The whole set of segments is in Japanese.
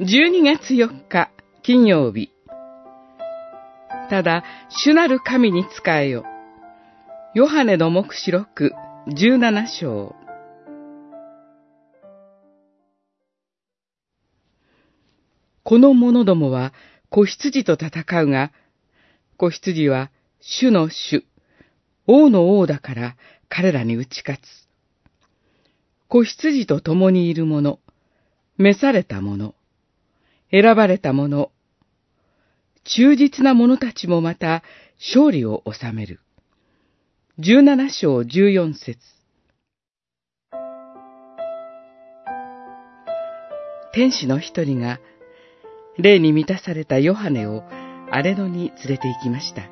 12月4日金曜日。ただ、主なる神に仕えよ。ヨハネの目視録17章。この者どもは子羊と戦うが、子羊は主の主、王の王だから彼らに打ち勝つ。子羊と共にいる者、召された者、選ばれた者、忠実な者たちもまた勝利を収める。十七章十四節天使の一人が、霊に満たされたヨハネを荒れ野に連れて行きました。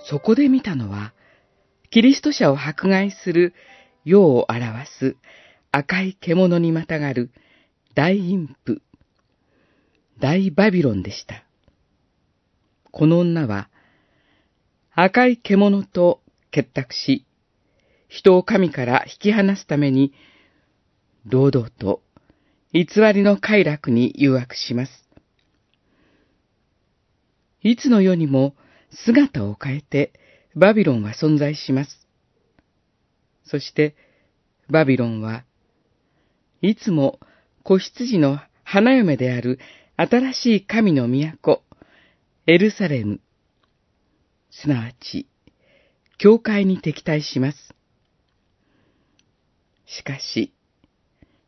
そこで見たのは、キリスト者を迫害する世を表す赤い獣にまたがる大陰譜、大バビロンでした。この女は、赤い獣と結託し、人を神から引き離すために、堂々と偽りの快楽に誘惑します。いつの世にも姿を変えてバビロンは存在します。そして、バビロンはいつも子羊の花嫁である新しい神の都、エルサレム、すなわち、教会に敵対します。しかし、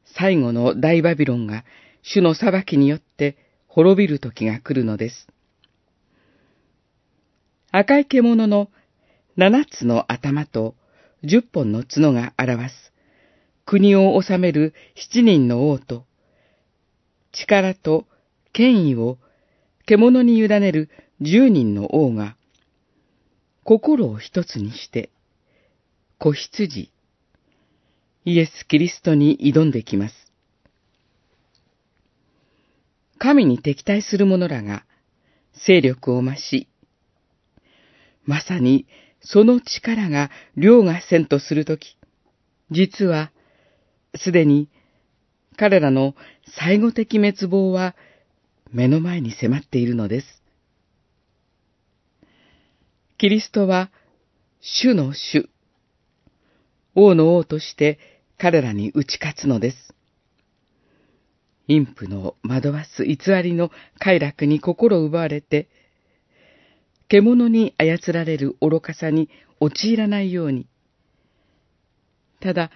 最後の大バビロンが主の裁きによって滅びる時が来るのです。赤い獣の七つの頭と十本の角が表す国を治める七人の王と、力と権威を獣に委ねる十人の王が、心を一つにして、子羊、イエス・キリストに挑んできます。神に敵対する者らが勢力を増し、まさにその力が凌駕せんとするとき、実はすでに彼らの最後的滅亡は目の前に迫っているのです。キリストは主の主、王の王として彼らに打ち勝つのです。陰婦の惑わす偽りの快楽に心奪われて、獣に操られる愚かさに陥らないように、ただ、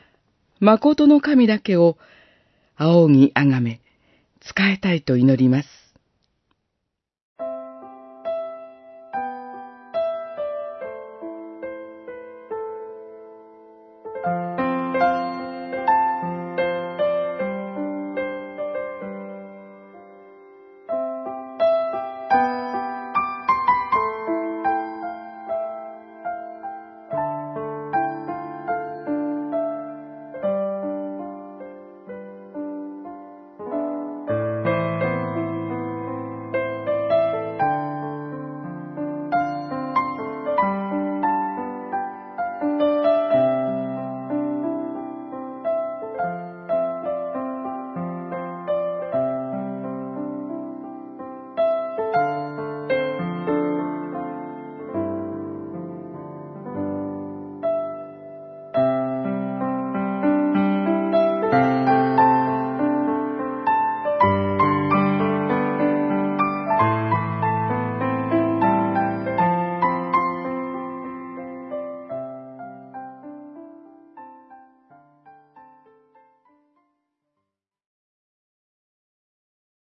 誠の神だけを仰ぎあがめ、使えたいと祈ります。